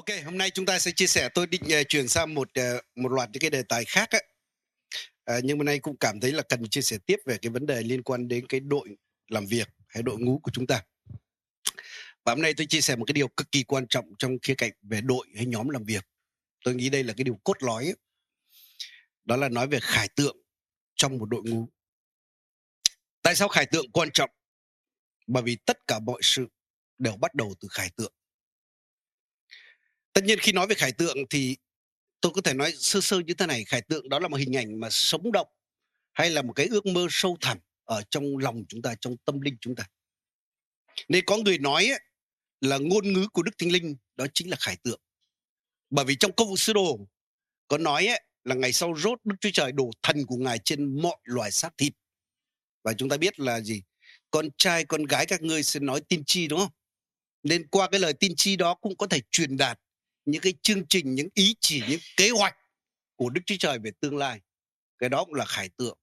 Ok, hôm nay chúng ta sẽ chia sẻ. Tôi định uh, chuyển sang một uh, một loạt những cái đề tài khác ấy. Uh, nhưng hôm nay cũng cảm thấy là cần chia sẻ tiếp về cái vấn đề liên quan đến cái đội làm việc hay đội ngũ của chúng ta. Và hôm nay tôi chia sẻ một cái điều cực kỳ quan trọng trong khía cạnh về đội hay nhóm làm việc. Tôi nghĩ đây là cái điều cốt lõi. Ấy. Đó là nói về khải tượng trong một đội ngũ. Tại sao khải tượng quan trọng? Bởi vì tất cả mọi sự đều bắt đầu từ khải tượng tất nhiên khi nói về khải tượng thì tôi có thể nói sơ sơ như thế này khải tượng đó là một hình ảnh mà sống động hay là một cái ước mơ sâu thẳm ở trong lòng chúng ta trong tâm linh chúng ta. Nên có người nói ấy, là ngôn ngữ của đức thánh linh đó chính là khải tượng. Bởi vì trong câu vụ sứ đồ có nói ấy, là ngày sau rốt đức chúa trời đổ thần của ngài trên mọi loài xác thịt. Và chúng ta biết là gì? Con trai con gái các ngươi sẽ nói tin chi đúng không? Nên qua cái lời tin chi đó cũng có thể truyền đạt những cái chương trình những ý chỉ những kế hoạch của đức chúa trời về tương lai. Cái đó cũng là khải tượng.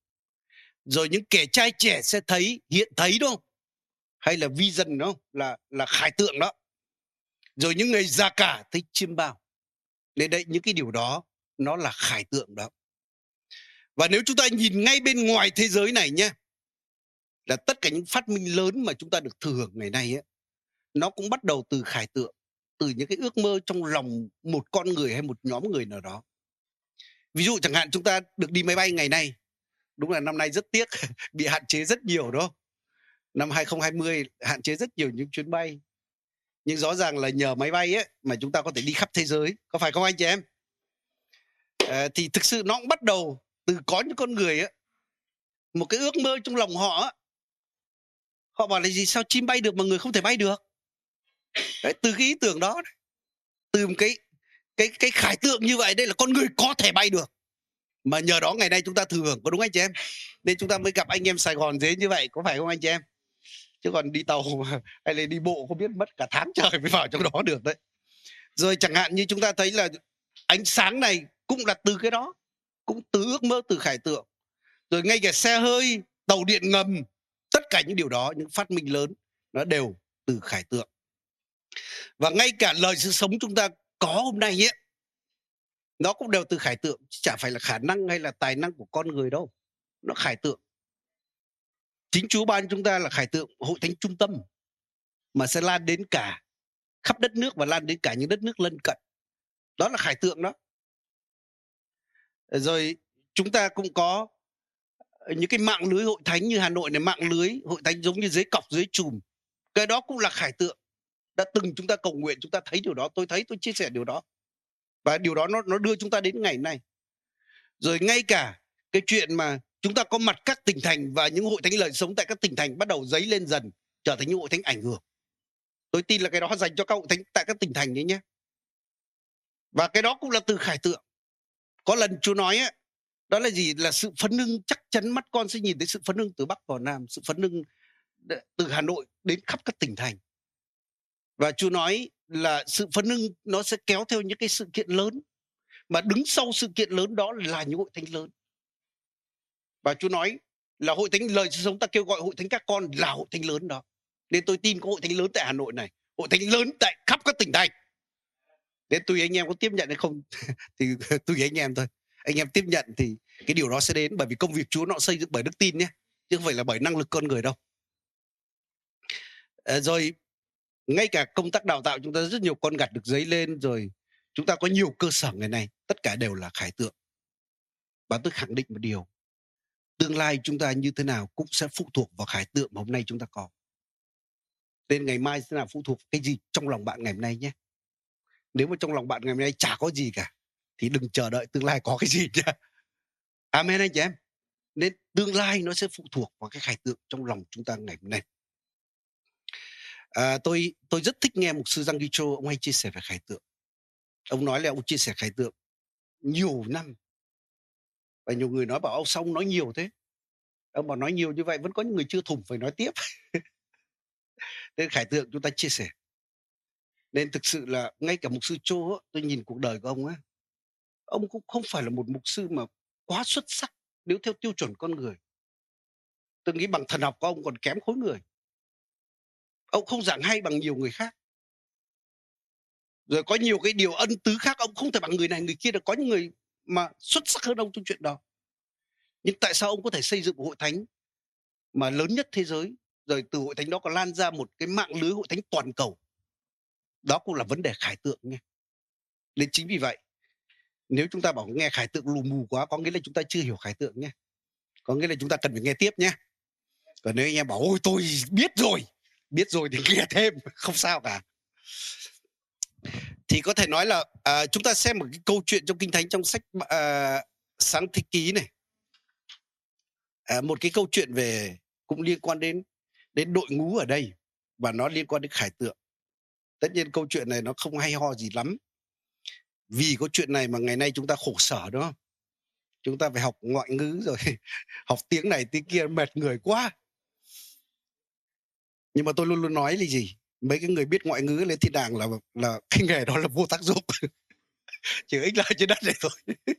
Rồi những kẻ trai trẻ sẽ thấy hiện thấy đúng không hay là vision đúng không là là khải tượng đó. Rồi những người già cả thấy chiêm bao. Nên đây những cái điều đó nó là khải tượng đó. Và nếu chúng ta nhìn ngay bên ngoài thế giới này nhé là tất cả những phát minh lớn mà chúng ta được thừa hưởng ngày nay ấy, nó cũng bắt đầu từ khải tượng từ những cái ước mơ trong lòng một con người hay một nhóm người nào đó. Ví dụ chẳng hạn chúng ta được đi máy bay ngày nay đúng là năm nay rất tiếc bị hạn chế rất nhiều đó năm 2020 hạn chế rất nhiều những chuyến bay. Nhưng rõ ràng là nhờ máy bay ấy mà chúng ta có thể đi khắp thế giới có phải không anh chị em? À, thì thực sự nó cũng bắt đầu từ có những con người ấy một cái ước mơ trong lòng họ ấy. họ bảo là gì sao chim bay được mà người không thể bay được? Đấy, từ cái ý tưởng đó từ một cái cái cái khải tượng như vậy đây là con người có thể bay được. Mà nhờ đó ngày nay chúng ta thừa hưởng có đúng anh chị em? Nên chúng ta mới gặp anh em Sài Gòn dễ như vậy có phải không anh chị em? Chứ còn đi tàu hay là đi bộ không biết mất cả tháng trời mới vào trong đó được đấy. Rồi chẳng hạn như chúng ta thấy là ánh sáng này cũng là từ cái đó cũng từ ước mơ từ khải tượng. Rồi ngay cả xe hơi tàu điện ngầm tất cả những điều đó những phát minh lớn nó đều từ khải tượng và ngay cả lời sự sống chúng ta có hôm nay ấy, nó cũng đều từ khải tượng, chứ chả phải là khả năng hay là tài năng của con người đâu. Nó khải tượng. Chính chúa ban chúng ta là khải tượng hội thánh trung tâm, mà sẽ lan đến cả khắp đất nước và lan đến cả những đất nước lân cận. Đó là khải tượng đó. Rồi chúng ta cũng có ờ, những cái mạng lưới hội thánh như hà nội này, mạng lưới hội thánh giống như dưới cọc, dưới chùm. Cái đó cũng là khải tượng đã từng chúng ta cầu nguyện chúng ta thấy điều đó tôi thấy tôi chia sẻ điều đó. Và điều đó nó nó đưa chúng ta đến ngày nay. Rồi ngay cả cái chuyện mà chúng ta có mặt các tỉnh thành và những hội thánh lời sống tại các tỉnh thành bắt đầu dấy lên dần trở thành những hội thánh ảnh hưởng. Tôi tin là cái đó dành cho các hội thánh tại các tỉnh thành đấy nhé. Và cái đó cũng là từ khải tượng. Có lần chúa nói ấy, đó là gì? Là sự phấn hưng chắc chắn mắt con sẽ nhìn thấy sự phấn hưng từ bắc vào nam sự phấn hưng từ hà nội đến khắp các tỉnh thành và Chúa nói là sự phấn hưng nó sẽ kéo theo những cái sự kiện lớn. Mà đứng sau sự kiện lớn đó là những hội thánh lớn. Và Chúa nói là hội thánh lời sống ta kêu gọi hội thánh các con là hội thánh lớn đó. Nên tôi tin có hội thánh lớn tại Hà Nội này hội thánh lớn tại khắp các tỉnh thành. Nên tùy anh em có tiếp nhận hay không thì tùy anh em thôi. Anh em tiếp nhận thì cái điều đó sẽ đến. Bởi vì công việc Chúa nó xây dựng bởi đức tin nhé chứ không phải là bởi năng lực con người đâu. À, rồi ngay cả công tác đào tạo chúng ta rất nhiều con gặt được giấy lên rồi, chúng ta có nhiều cơ sở ngày nay, tất cả đều là khải tượng. Và tôi khẳng định một điều, tương lai chúng ta như thế nào cũng sẽ phụ thuộc vào khải tượng mà hôm nay chúng ta có. Nên ngày mai sẽ là phụ thuộc cái gì trong lòng bạn ngày hôm nay nhé. Nếu mà trong lòng bạn ngày hôm nay chả có gì cả, thì đừng chờ đợi tương lai có cái gì nhé. Amen anh chị em. Nên tương lai nó sẽ phụ thuộc vào cái khải tượng trong lòng chúng ta ngày hôm nay à, tôi tôi rất thích nghe một sư Giang Gicho ông hay chia sẻ về khải tượng. Ông nói là ông chia sẻ khải tượng nhiều năm. Và nhiều người nói bảo ông xong nói nhiều thế? Ông bảo nói nhiều như vậy vẫn có những người chưa thủng phải nói tiếp. Nên khải tượng chúng ta chia sẻ. Nên thực sự là ngay cả mục sư Chô tôi nhìn cuộc đời của ông á ông cũng không phải là một mục sư mà quá xuất sắc nếu theo tiêu chuẩn con người. Tôi nghĩ bằng thần học của ông còn kém khối người ông không giảng hay bằng nhiều người khác. Rồi có nhiều cái điều ân tứ khác, ông không thể bằng người này, người kia được có những người mà xuất sắc hơn ông trong chuyện đó. Nhưng tại sao ông có thể xây dựng một hội thánh mà lớn nhất thế giới? Rồi từ hội thánh đó còn lan ra một cái mạng lưới hội thánh toàn cầu. Đó cũng là vấn đề khải tượng nghe. nên chính vì vậy, nếu chúng ta bảo nghe khải tượng lù mù quá, có nghĩa là chúng ta chưa hiểu khải tượng nhé có nghĩa là chúng ta cần phải nghe tiếp nhé còn nếu anh em bảo, ôi, tôi biết rồi biết rồi thì nghe thêm không sao cả. Thì có thể nói là à, chúng ta xem một cái câu chuyện trong kinh thánh trong sách à, sáng thế ký này. À, một cái câu chuyện về cũng liên quan đến đến đội ngũ ở đây và nó liên quan đến khải tượng. Tất nhiên câu chuyện này nó không hay ho gì lắm. Vì có chuyện này mà ngày nay chúng ta khổ sở đúng không? Chúng ta phải học ngoại ngữ rồi học tiếng này tiếng kia mệt người quá nhưng mà tôi luôn luôn nói là gì? Mấy cái người biết ngoại ngữ lên thiên đàng là là cái nghề đó là vô tác dụng. Chỉ ích lợi trên đất này thôi.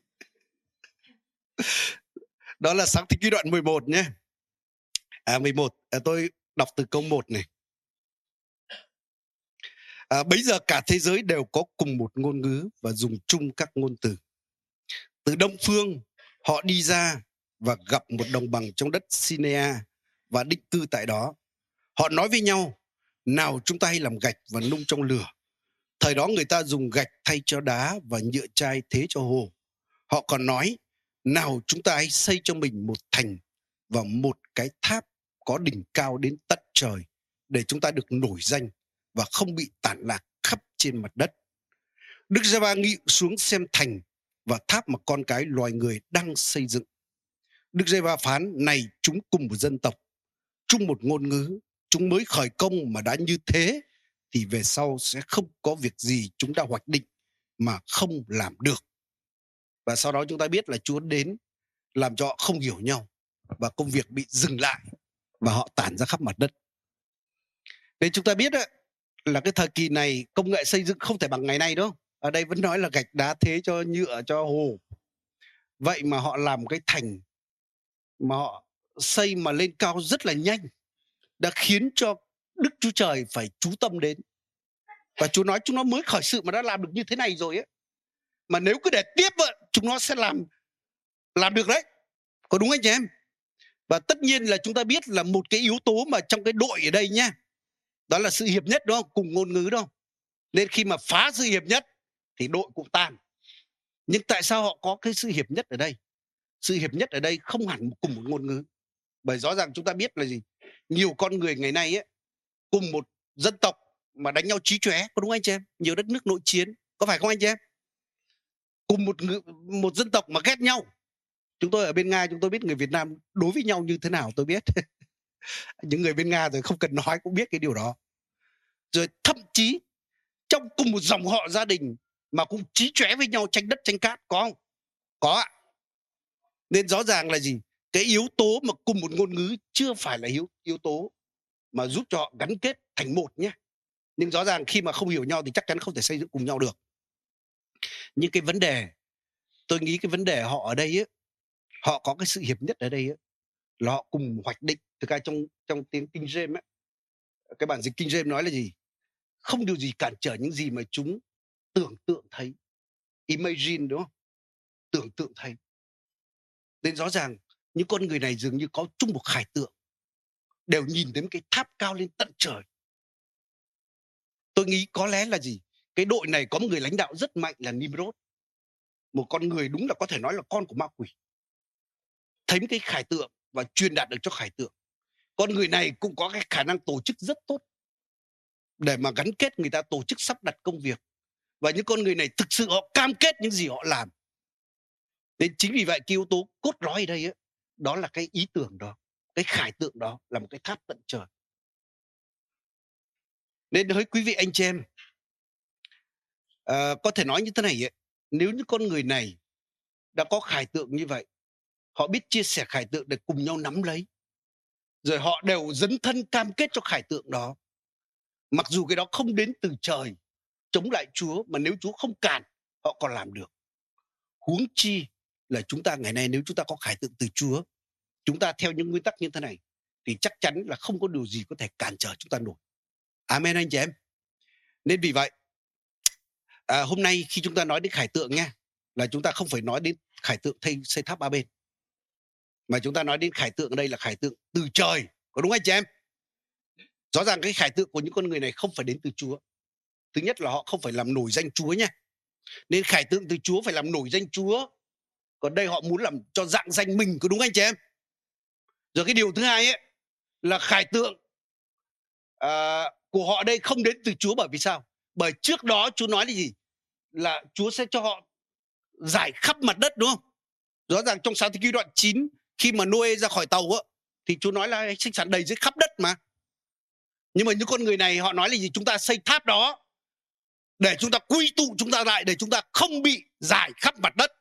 Đó là sáng thế ký đoạn 11 nhé. À 11 à, tôi đọc từ câu 1 này. À, bấy giờ cả thế giới đều có cùng một ngôn ngữ và dùng chung các ngôn từ. Từ đông phương họ đi ra và gặp một đồng bằng trong đất Sinea và định cư tại đó họ nói với nhau nào chúng ta hãy làm gạch và nung trong lửa thời đó người ta dùng gạch thay cho đá và nhựa chai thế cho hồ họ còn nói nào chúng ta hãy xây cho mình một thành và một cái tháp có đỉnh cao đến tận trời để chúng ta được nổi danh và không bị tản lạc khắp trên mặt đất. Đức Giê-va nghị xuống xem thành và tháp mà con cái loài người đang xây dựng. Đức Giê-va phán này chúng cùng một dân tộc, chung một ngôn ngữ, chúng mới khởi công mà đã như thế, thì về sau sẽ không có việc gì chúng ta hoạch định mà không làm được. Và sau đó chúng ta biết là Chúa đến, làm cho họ không hiểu nhau và công việc bị dừng lại và họ tản ra khắp mặt đất. Nên chúng ta biết là cái thời kỳ này công nghệ xây dựng không thể bằng ngày nay đâu. Ở đây vẫn nói là gạch đá thế cho nhựa cho hồ. Vậy mà họ làm cái thành mà họ xây mà lên cao rất là nhanh đã khiến cho Đức Chúa Trời phải chú tâm đến. Và Chúa nói chúng nó mới khởi sự mà đã làm được như thế này rồi ấy. Mà nếu cứ để tiếp chúng nó sẽ làm làm được đấy. Có đúng anh chị em? Và tất nhiên là chúng ta biết là một cái yếu tố mà trong cái đội ở đây nha đó là sự hiệp nhất, đúng không cùng ngôn ngữ đâu nên khi mà phá sự hiệp nhất thì đội cũng tan nhưng tại sao họ có cái sự hiệp nhất ở đây sự hiệp nhất ở đây không hẳn cùng một ngôn ngữ bởi rõ ràng chúng ta biết là gì nhiều con người ngày nay ấy, cùng một dân tộc mà đánh nhau trí chóe, có đúng anh chị em? Nhiều đất nước nội chiến, có phải không anh chị em? Cùng một một dân tộc mà ghét nhau. Chúng tôi ở bên nga, chúng tôi biết người việt nam đối với nhau như thế nào, tôi biết. Những người bên nga rồi không cần nói, cũng biết cái điều đó. Rồi thậm chí trong cùng một dòng họ gia đình mà cũng trí chóe với nhau, tranh đất, tranh cát, có không? Có ạ. Nên rõ ràng là gì? Cái yếu tố mà cùng một ngôn ngữ chưa phải là yếu yếu tố mà giúp cho họ gắn kết thành một nhé. Nhưng rõ ràng khi mà không hiểu nhau thì chắc chắn không thể xây dựng cùng nhau được. Nhưng cái vấn đề tôi nghĩ cái vấn đề họ ở đây ấy, họ có cái sự hiệp nhất ở đây ấy, là họ cùng hoạch định. Thực ra trong trong tiếng kinh James ấy, cái bản dịch kinh James nói là gì? Không điều gì cản trở những gì mà chúng tưởng tượng thấy. Imagine đúng không? Tưởng tượng thấy. Nên rõ ràng những con người này dường như có chung một khải tượng đều nhìn đến cái tháp cao lên tận trời. Tôi nghĩ có lẽ là gì? Cái đội này có một người lãnh đạo rất mạnh là Nimrod. Một con người đúng là có thể nói là con của ma quỷ. Thấy cái khải tượng và truyền đạt được cho khải tượng. Con người này cũng có cái khả năng tổ chức rất tốt để mà gắn kết người ta tổ chức sắp đặt công việc. Và những con người này thực sự họ cam kết những gì họ làm. Nên chính vì vậy cái yếu tố cốt lõi ở đây ấy, đó là cái ý tưởng đó cái khải tượng đó là một cái tháp tận trời. Nên với quý vị anh chị em à, có thể nói như thế này ấy, nếu như con người này đã có khải tượng như vậy họ biết chia sẻ khải tượng để cùng nhau nắm lấy rồi họ đều dấn thân cam kết cho khải tượng đó. Mặc dù cái đó không đến từ trời chống lại chúa mà nếu chúa không cản họ còn làm được. Huống chi là chúng ta ngày nay nếu chúng ta có khải tượng từ chúa chúng ta theo những nguyên tắc như thế này thì chắc chắn là không có điều gì có thể cản trở chúng ta nổi. Amen anh chị em. Nên vì vậy à, hôm nay khi chúng ta nói đến khải tượng nha là chúng ta không phải nói đến khải tượng thay xây tháp ba bên mà chúng ta nói đến khải tượng ở đây là khải tượng từ trời có đúng anh chị em? Rõ ràng cái khải tượng của những con người này không phải đến từ chúa. Thứ nhất là họ không phải làm nổi danh chúa nha. Nên khải tượng từ chúa phải làm nổi danh chúa còn đây họ muốn làm cho dạng danh mình có đúng anh chị em? Rồi cái điều thứ hai ấy là khải tượng à, của họ đây không đến từ chúa bởi vì sao? Bởi trước đó chúa nói là gì? Là chúa sẽ cho họ giải khắp mặt đất đúng không? Rõ ràng trong sáng thế ký đoạn 9 khi mà Noe ra khỏi tàu á thì Chúa nói là sinh sản đầy dưới khắp đất mà. Nhưng mà những con người này họ nói là gì? Chúng ta xây tháp đó để chúng ta quy tụ chúng ta lại để chúng ta không bị giải khắp mặt đất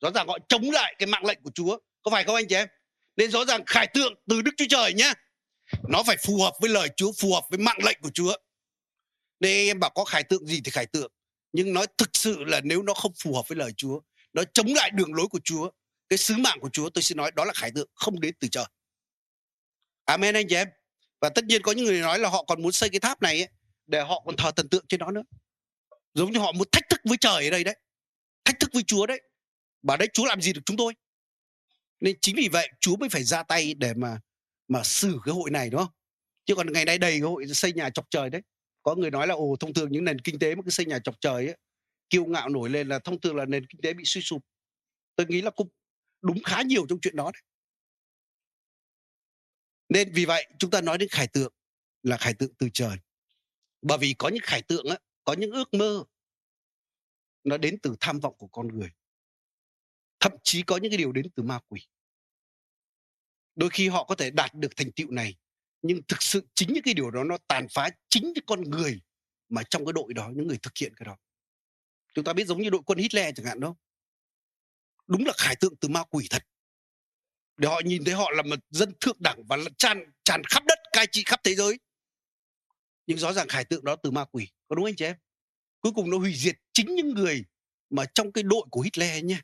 rõ ràng họ chống lại cái mạng lệnh của Chúa. Có phải không anh chị em? Nên rõ ràng khải tượng từ Đức Chúa Trời nhé nó phải phù hợp với lời Chúa phù hợp với mạng lệnh của Chúa. Nên em bảo có khải tượng gì thì khải tượng. Nhưng nói thực sự là nếu nó không phù hợp với lời Chúa nó chống lại đường lối của Chúa cái sứ mạng của Chúa tôi xin nói đó là khải tượng không đến từ trời. Amen anh chị em. Và tất nhiên có những người nói là họ còn muốn xây cái tháp này ấy, để họ còn thờ thần tượng trên đó nữa. Giống như họ muốn thách thức với trời ở đây đấy. Thách thức với Chúa đấy bảo đấy Chúa làm gì được chúng tôi? Nên chính vì vậy, Chúa mới phải ra tay để mà mà xử cái hội này, đúng không? Chứ còn ngày nay đầy cái hội xây nhà chọc trời đấy. Có người nói là, ồ, thông thường những nền kinh tế mà cứ xây nhà chọc trời ấy kiêu ngạo nổi lên là thông thường là nền kinh tế bị suy sụp. Tôi nghĩ là cũng đúng khá nhiều trong chuyện đó đấy. Nên vì vậy, chúng ta nói đến khải tượng là khải tượng từ trời. Bởi vì có những khải tượng á, có những ước mơ, nó đến từ tham vọng của con người thậm chí có những cái điều đến từ ma quỷ. Đôi khi họ có thể đạt được thành tựu này, nhưng thực sự chính những cái điều đó nó tàn phá chính cái con người mà trong cái đội đó, những người thực hiện cái đó. Chúng ta biết giống như đội quân Hitler chẳng hạn đó. Đúng là khải tượng từ ma quỷ thật. Để họ nhìn thấy họ là một dân thượng đẳng và tràn tràn khắp đất cai trị khắp thế giới. Nhưng rõ ràng khải tượng đó từ ma quỷ, có đúng anh chị em? Cuối cùng nó hủy diệt chính những người mà trong cái đội của Hitler nhé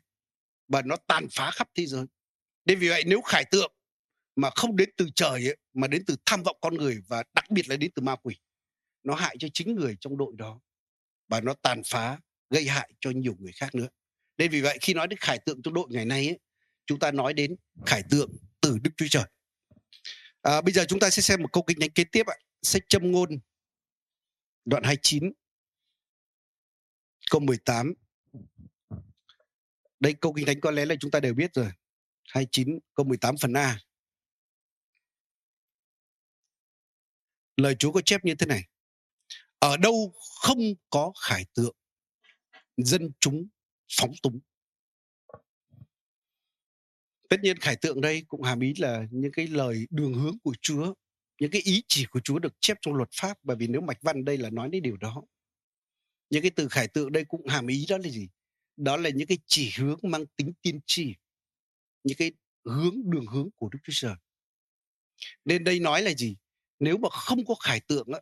và nó tàn phá khắp thế giới nên vì vậy nếu khải tượng mà không đến từ trời ấy, mà đến từ tham vọng con người và đặc biệt là đến từ ma quỷ nó hại cho chính người trong đội đó và nó tàn phá gây hại cho nhiều người khác nữa nên vì vậy khi nói đến khải tượng trong đội ngày nay ấy, chúng ta nói đến khải tượng từ Đức Chúa Trời. À, bây giờ chúng ta sẽ xem một câu kinh thánh kế tiếp ạ. Sách châm ngôn đoạn 29 câu 18. Đây câu kinh thánh có lẽ là chúng ta đều biết rồi. 29 câu 18 phần A. Lời Chúa có chép như thế này. Ở đâu không có khải tượng, dân chúng phóng túng tất nhiên khải tượng đây cũng hàm ý là những cái lời đường hướng của Chúa những cái ý chỉ của Chúa được chép trong luật pháp bởi vì nếu mạch văn đây là nói đến điều đó những cái từ khải tượng đây cũng hàm ý đó là gì đó là những cái chỉ hướng mang tính tiên tri những cái hướng đường hướng của Đức Chúa Trời. Nên đây nói là gì? Nếu mà không có khải tượng á,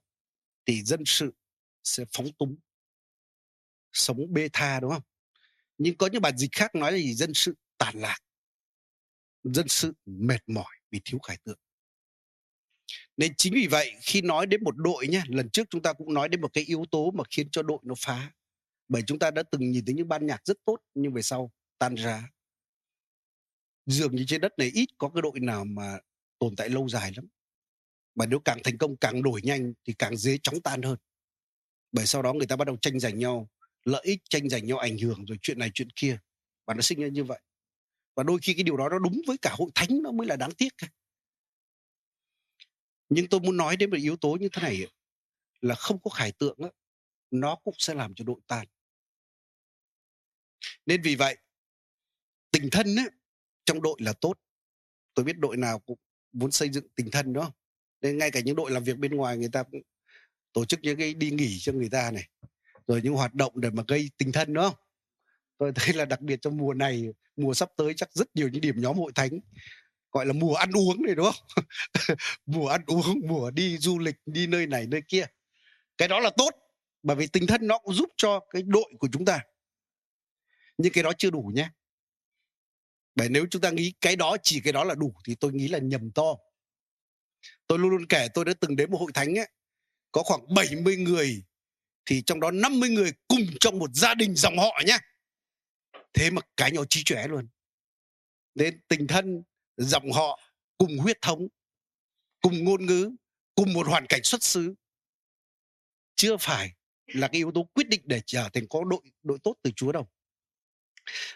thì dân sự sẽ phóng túng sống bê tha đúng không? Nhưng có những bản dịch khác nói là gì? Dân sự tàn lạc dân sự mệt mỏi vì thiếu khải tượng. Nên chính vì vậy khi nói đến một đội nhé lần trước chúng ta cũng nói đến một cái yếu tố mà khiến cho đội nó phá bởi chúng ta đã từng nhìn thấy những ban nhạc rất tốt nhưng về sau tan ra. Dường như trên đất này ít có cái đội nào mà tồn tại lâu dài lắm. Mà nếu càng thành công càng đổi nhanh thì càng dễ chóng tan hơn. Bởi sau đó người ta bắt đầu tranh giành nhau lợi ích tranh giành nhau ảnh hưởng rồi chuyện này chuyện kia. Và nó sinh ra như vậy. Và đôi khi cái điều đó nó đúng với cả hội thánh nó mới là đáng tiếc nhưng tôi muốn nói đến một yếu tố như thế này là không có khải tượng đó, nó cũng sẽ làm cho đội tan nên vì vậy tình thân ấy, trong đội là tốt. Tôi biết đội nào cũng muốn xây dựng tình thân đó nên ngay cả những đội làm việc bên ngoài người ta cũng tổ chức những cái đi nghỉ cho người ta này rồi những hoạt động để mà gây tình thân đó không? Tôi thấy là đặc biệt trong mùa này mùa sắp tới chắc rất nhiều những điểm nhóm hội thánh gọi là mùa ăn uống này đúng không? Mùa ăn uống mùa đi du lịch đi nơi này nơi kia. Cái đó là tốt bởi vì tình thân nó cũng giúp cho cái đội của chúng ta nhưng cái đó chưa đủ nhé bởi nếu chúng ta nghĩ cái đó, chỉ cái đó là đủ thì tôi nghĩ là nhầm to. Tôi luôn luôn kể, tôi đã từng đến một hội thánh ấy, có khoảng 70 người, thì trong đó 50 người cùng trong một gia đình dòng họ nhé thế mà cái nhau trí trẻ luôn. Nên tình thân, dòng họ, cùng huyết thống, cùng ngôn ngữ, cùng một hoàn cảnh xuất xứ, chưa phải là cái yếu tố quyết định để trở thành có đội đội tốt từ Chúa đâu.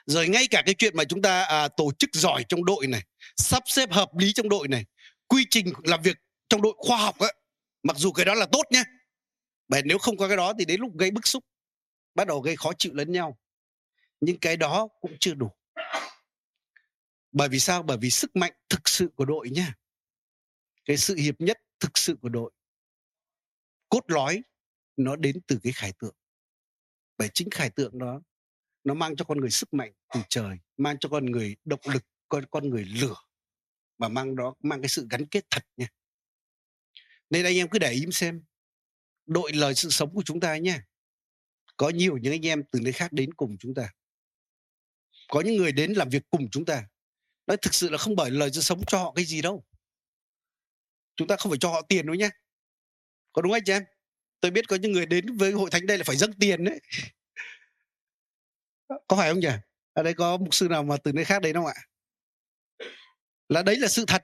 Rồi ngay cả cái chuyện mà chúng ta à, tổ chức giỏi trong đội này, sắp xếp hợp lý trong đội này, quy trình làm việc trong đội khoa học ấy, mặc dù cái đó là tốt nhé. Bởi nếu không có cái đó thì đến lúc gây bức xúc, bắt đầu gây khó chịu lẫn nhau. Nhưng cái đó cũng chưa đủ. Bởi vì sao? Bởi vì sức mạnh thực sự của đội nhá. Cái sự hiệp nhất thực sự của đội. Cốt lõi nó đến từ cái khải tượng bởi chính khải tượng đó nó mang cho con người sức mạnh từ trời, mang cho con người động lực, con con người lửa và mang đó, mang cái sự gắn kết thật nha. Nên anh em cứ để ý xem, đội lời sự sống của chúng ta nha có nhiều những anh em từ nơi khác đến cùng chúng ta. Có những người đến làm việc cùng chúng ta. Nói thực sự là không bởi lời sự sống cho họ cái gì đâu. Chúng ta không phải cho họ tiền đâu nhé có đúng anh chị em? Tôi biết có những người đến với hội thánh đây là phải dâng tiền đấy có phải không nhỉ? Ở đây có mục sư nào mà từ nơi khác đến không ạ? Là đấy là sự thật.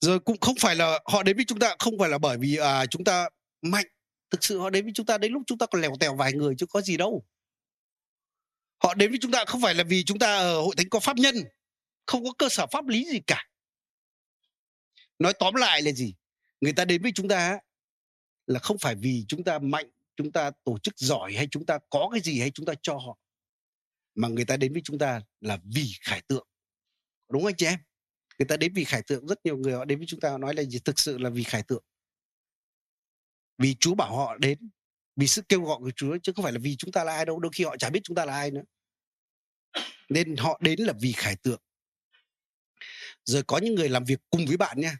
Rồi cũng không phải là họ đến với chúng ta không phải là bởi vì à, chúng ta mạnh. Thực sự họ đến với chúng ta đến lúc chúng ta còn lèo tèo vài người chứ có gì đâu. Họ đến với chúng ta không phải là vì chúng ta ở hội thánh có pháp nhân không có cơ sở pháp lý gì cả. Nói tóm lại là gì? Người ta đến với chúng ta là không phải vì chúng ta mạnh chúng ta tổ chức giỏi hay chúng ta có cái gì hay chúng ta cho họ. Mà người ta đến với chúng ta là vì khải tượng. Đúng không anh chị em? Người ta đến vì khải tượng, rất nhiều người họ đến với chúng ta nói là gì? Thực sự là vì khải tượng. Vì chúa bảo họ đến, vì sự kêu gọi của chúa, chứ không phải là vì chúng ta là ai đâu, đôi khi họ chả biết chúng ta là ai nữa. Nên họ đến là vì khải tượng. Rồi có những người làm việc cùng với bạn nha.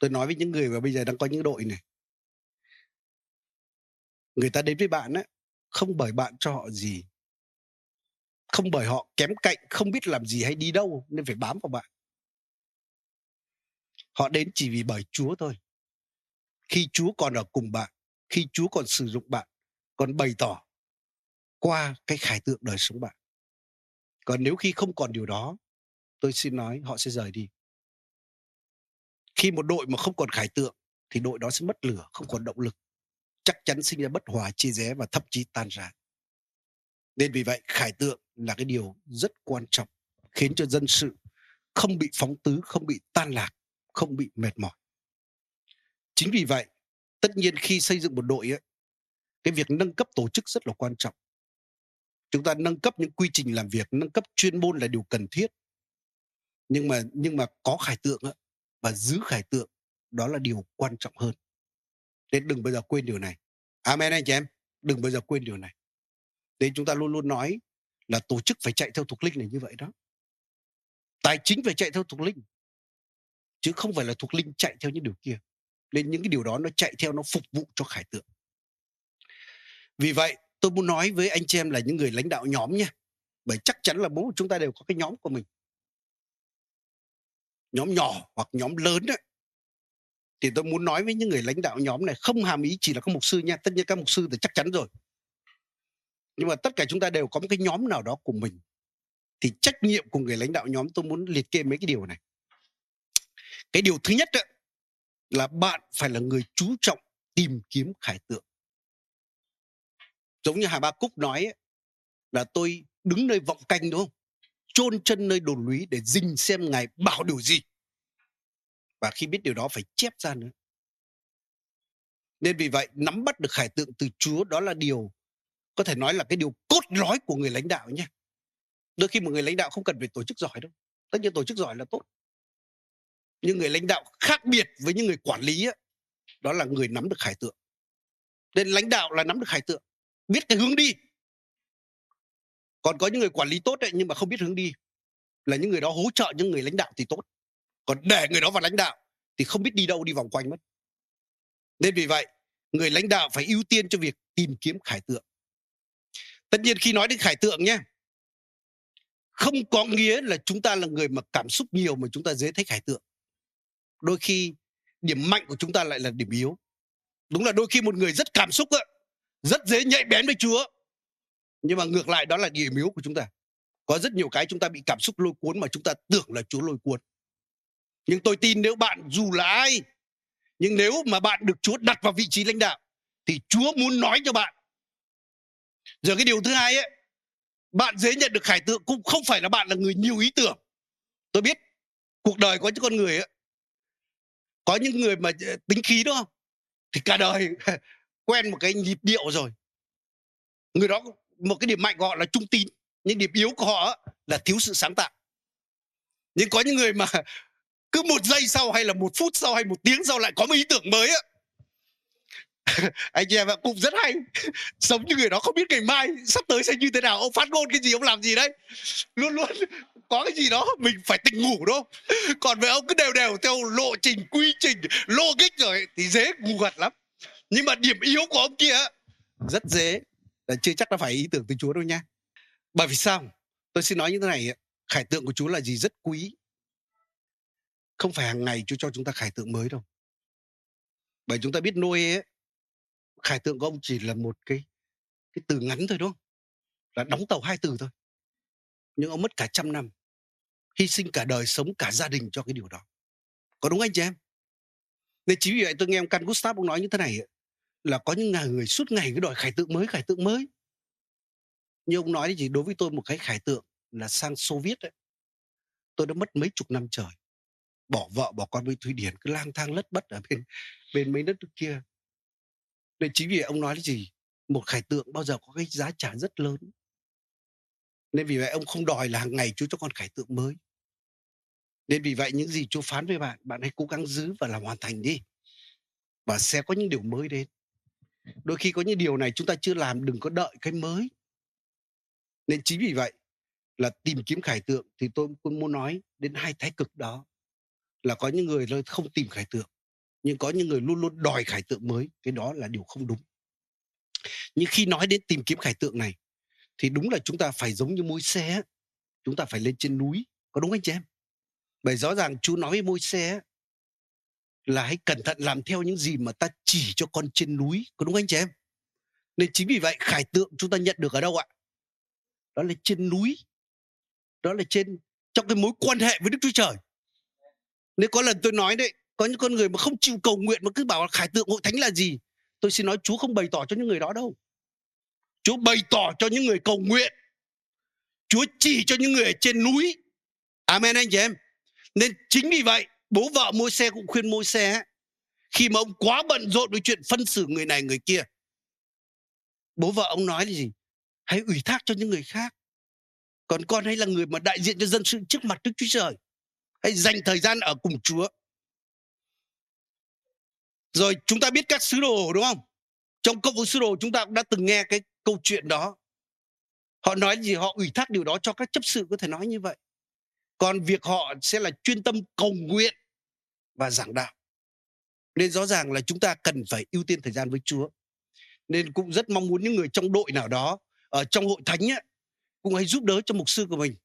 Tôi nói với những người mà bây giờ đang có những đội này người ta đến với bạn á, không bởi bạn cho họ gì. Không bởi họ kém cạnh, không biết làm gì hay đi đâu, nên phải bám vào bạn. Họ đến chỉ vì bởi chúa thôi. Khi chúa còn ở cùng bạn, khi chúa còn sử dụng bạn, còn bày tỏ qua cái khải tượng đời sống bạn. Còn nếu khi không còn điều đó, tôi xin nói họ sẽ rời đi. Khi một đội mà không còn khải tượng, thì đội đó sẽ mất lửa, không còn động lực chắc chắn sinh ra bất hòa chia rẽ và thậm chí tan rã. Nên vì vậy khải tượng là cái điều rất quan trọng khiến cho dân sự không bị phóng tứ không bị tan lạc không bị mệt mỏi. Chính vì vậy tất nhiên khi xây dựng một đội ấy, cái việc nâng cấp tổ chức rất là quan trọng. Chúng ta nâng cấp những quy trình làm việc nâng cấp chuyên môn là điều cần thiết. Nhưng mà nhưng mà có khải tượng ấy, và giữ khải tượng đó là điều quan trọng hơn nên đừng bao giờ quên điều này. Amen anh chị em. Đừng bao giờ quên điều này. Nên chúng ta luôn luôn nói là tổ chức phải chạy theo thuộc linh này như vậy đó. Tài chính phải chạy theo thuộc linh, chứ không phải là thuộc linh chạy theo những điều kia. Nên những cái điều đó nó chạy theo, nó phục vụ cho khải tượng. Vì vậy, tôi muốn nói với anh chị em là những người lãnh đạo nhóm nha. Bởi chắc chắn là bố chúng ta đều có cái nhóm của mình. Nhóm nhỏ hoặc nhóm lớn đấy thì tôi muốn nói với những người lãnh đạo nhóm này không hàm ý chỉ là các mục sư nha tất nhiên các mục sư thì chắc chắn rồi. Nhưng mà tất cả chúng ta đều có một cái nhóm nào đó của mình. Thì trách nhiệm của người lãnh đạo nhóm tôi muốn liệt kê mấy cái điều này. Cái điều thứ nhất đó, là bạn phải là người chú trọng tìm kiếm khải tượng. Giống như hà ba cúc nói ấy, là tôi đứng nơi vọng canh đúng không? Chôn chân nơi đồn lũy để dình xem ngài bảo điều gì và khi biết điều đó phải chép ra nữa nên vì vậy nắm bắt được khải tượng từ Chúa đó là điều có thể nói là cái điều cốt lõi của người lãnh đạo nhé. Đôi khi một người lãnh đạo không cần phải tổ chức giỏi đâu. Tất nhiên tổ chức giỏi là tốt. Nhưng người lãnh đạo khác biệt với những người quản lý ấy, đó là người nắm được khải tượng. Nên lãnh đạo là nắm được khải tượng, biết cái hướng đi còn có những người quản lý tốt ấy, nhưng mà không biết hướng đi là những người đó hỗ trợ những người lãnh đạo thì tốt còn để người đó vào lãnh đạo thì không biết đi đâu đi vòng quanh mất nên vì vậy người lãnh đạo phải ưu tiên cho việc tìm kiếm khải tượng tất nhiên khi nói đến khải tượng nhé không có nghĩa là chúng ta là người mà cảm xúc nhiều mà chúng ta dễ thấy khải tượng đôi khi điểm mạnh của chúng ta lại là điểm yếu Đúng là đôi khi một người rất cảm xúc á, rất dễ nhạy bén với Chúa. Nhưng mà ngược lại đó là điểm yếu của chúng ta. Có rất nhiều cái chúng ta bị cảm xúc lôi cuốn mà chúng ta tưởng là Chúa lôi cuốn. Nhưng tôi tin nếu bạn dù là ai, nhưng nếu mà bạn được Chúa đặt vào vị trí lãnh đạo, thì Chúa muốn nói cho bạn. Giờ cái điều thứ hai ấy, bạn dễ nhận được khải tượng cũng không phải là bạn là người nhiều ý tưởng. Tôi biết cuộc đời có những con người ấy, có những người mà ờ, tính khí đúng không? Thì cả đời quen một cái nhịp điệu rồi. Người đó một cái điểm mạnh của họ là trung tín, nhưng điểm yếu của họ là thiếu sự sáng tạo. Nhưng có những người mà cứ một giây sau hay là một phút sau hay một tiếng sau lại có một ý tưởng mới á. Anh em ạ, cũng rất hay. Sống như người đó không biết ngày mai sắp tới sẽ như thế nào. Ông phát ngôn cái gì, ông làm gì đấy. Luôn luôn có cái gì đó, mình phải tỉnh ngủ đâu còn về ông cứ đều đều theo lộ trình, quy trình, logic rồi thì dễ ngủ gật lắm. Nhưng mà điểm yếu của ông kia rất dễ. Là chưa chắc là phải ý tưởng từ chúa đâu nha. Bởi vì sao? Tôi xin nói như thế này khải tượng của chúa là gì rất quý không phải hàng ngày Chúa cho chúng ta khải tượng mới đâu. Bởi chúng ta biết nuôi ấy, khải tượng của ông chỉ là một cái cái từ ngắn thôi đúng không? Là đóng tàu hai từ thôi. Nhưng ông mất cả trăm năm. Hy sinh cả đời sống cả gia đình cho cái điều đó. Có đúng anh chị em? Nên chính vì vậy tôi nghe ông Can Gustav ông nói như thế này là có những người suốt ngày cứ đòi khải tượng mới, khải tượng mới. Như ông nói thì đối với tôi một cái khải tượng là sang Soviet Viết ấy. Tôi đã mất mấy chục năm trời bỏ vợ, bỏ con với thụy điển, cứ lang thang lất bất ở bên bên mấy đất nước kia. Nên chính vì ông nói cái gì? Một khải tượng bao giờ có cái giá trả rất lớn. Nên vì vậy ông không đòi là hàng ngày chú cho con khải tượng mới. Nên vì vậy những gì chú phán với bạn bạn hãy cố gắng giữ và làm hoàn thành đi. Và sẽ có những điều mới đến. Đôi khi có những điều này chúng ta chưa làm, đừng có đợi cái mới. Nên chính vì vậy là tìm kiếm khải tượng thì tôi cũng muốn nói đến hai thái cực đó là có những người không tìm khải tượng, nhưng có những người luôn luôn đòi khải tượng mới, cái đó là điều không đúng. Nhưng khi nói đến tìm kiếm khải tượng này, thì đúng là chúng ta phải giống như môi xe chúng ta phải lên trên núi, có đúng anh chị em? Bởi rõ ràng chú nói với môi xe là hãy cẩn thận làm theo những gì mà ta chỉ cho con trên núi, có đúng anh chị em? Nên chính vì vậy khải tượng chúng ta nhận được ở đâu ạ? Đó là trên núi, đó là trên, trong cái mối quan hệ với đức chúa trời nếu có lần tôi nói đấy, có những con người mà không chịu cầu nguyện mà cứ bảo là khải tượng hội thánh là gì. Tôi xin nói Chúa không bày tỏ cho những người đó đâu. Chúa bày tỏ cho những người cầu nguyện. Chúa chỉ cho những người ở trên núi. Amen anh chị em. Nên chính vì vậy, bố vợ môi xe cũng khuyên môi xe khi mà ông quá bận rộn với chuyện phân xử người này người kia. Bố vợ ông nói là gì? Hãy ủy thác cho những người khác. Còn con hay là người mà đại diện cho dân sự trước mặt Đức Chúa Trời hãy dành thời gian ở cùng Chúa. Rồi chúng ta biết các sứ đồ đúng không? Trong công vụ sứ đồ chúng ta cũng đã từng nghe cái câu chuyện đó. Họ nói gì? Họ ủy thác điều đó cho các chấp sự có thể nói như vậy. Còn việc họ sẽ là chuyên tâm cầu nguyện và giảng đạo. Nên rõ ràng là chúng ta cần phải ưu tiên thời gian với Chúa. Nên cũng rất mong muốn những người trong đội nào đó ở trong hội thánh ấy, cũng hãy giúp đỡ cho mục sư của mình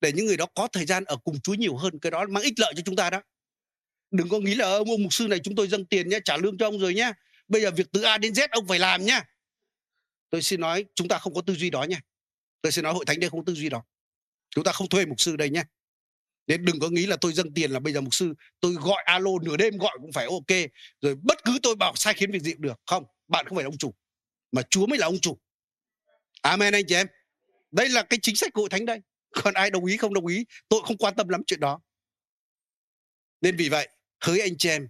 để những người đó có thời gian ở cùng Chúa nhiều hơn, cái đó mang ích lợi cho chúng ta đó. Đừng có nghĩ là ông ông mục sư này chúng tôi dâng tiền nhé, trả lương cho ông rồi nhé. Bây giờ việc từ A đến Z ông phải làm nhé. tôi xin nói, chúng ta không có tư duy đó nha tôi xin nói hội thánh đây không có tư duy đó. Chúng ta không thuê mục sư đây nhé. Nên đừng có nghĩ là tôi dâng tiền là bây giờ mục sư, tôi gọi alo nửa đêm gọi cũng phải ok, rồi bất cứ tôi bảo sai khiến việc gì cũng được. Không, bạn không phải là ông chủ, mà chúa mới là ông chủ. Amen anh chị em. Đây là cái chính sách của hội thánh đây còn ai đồng ý không đồng ý tôi không quan tâm lắm chuyện đó nên vì vậy hỡi anh chị em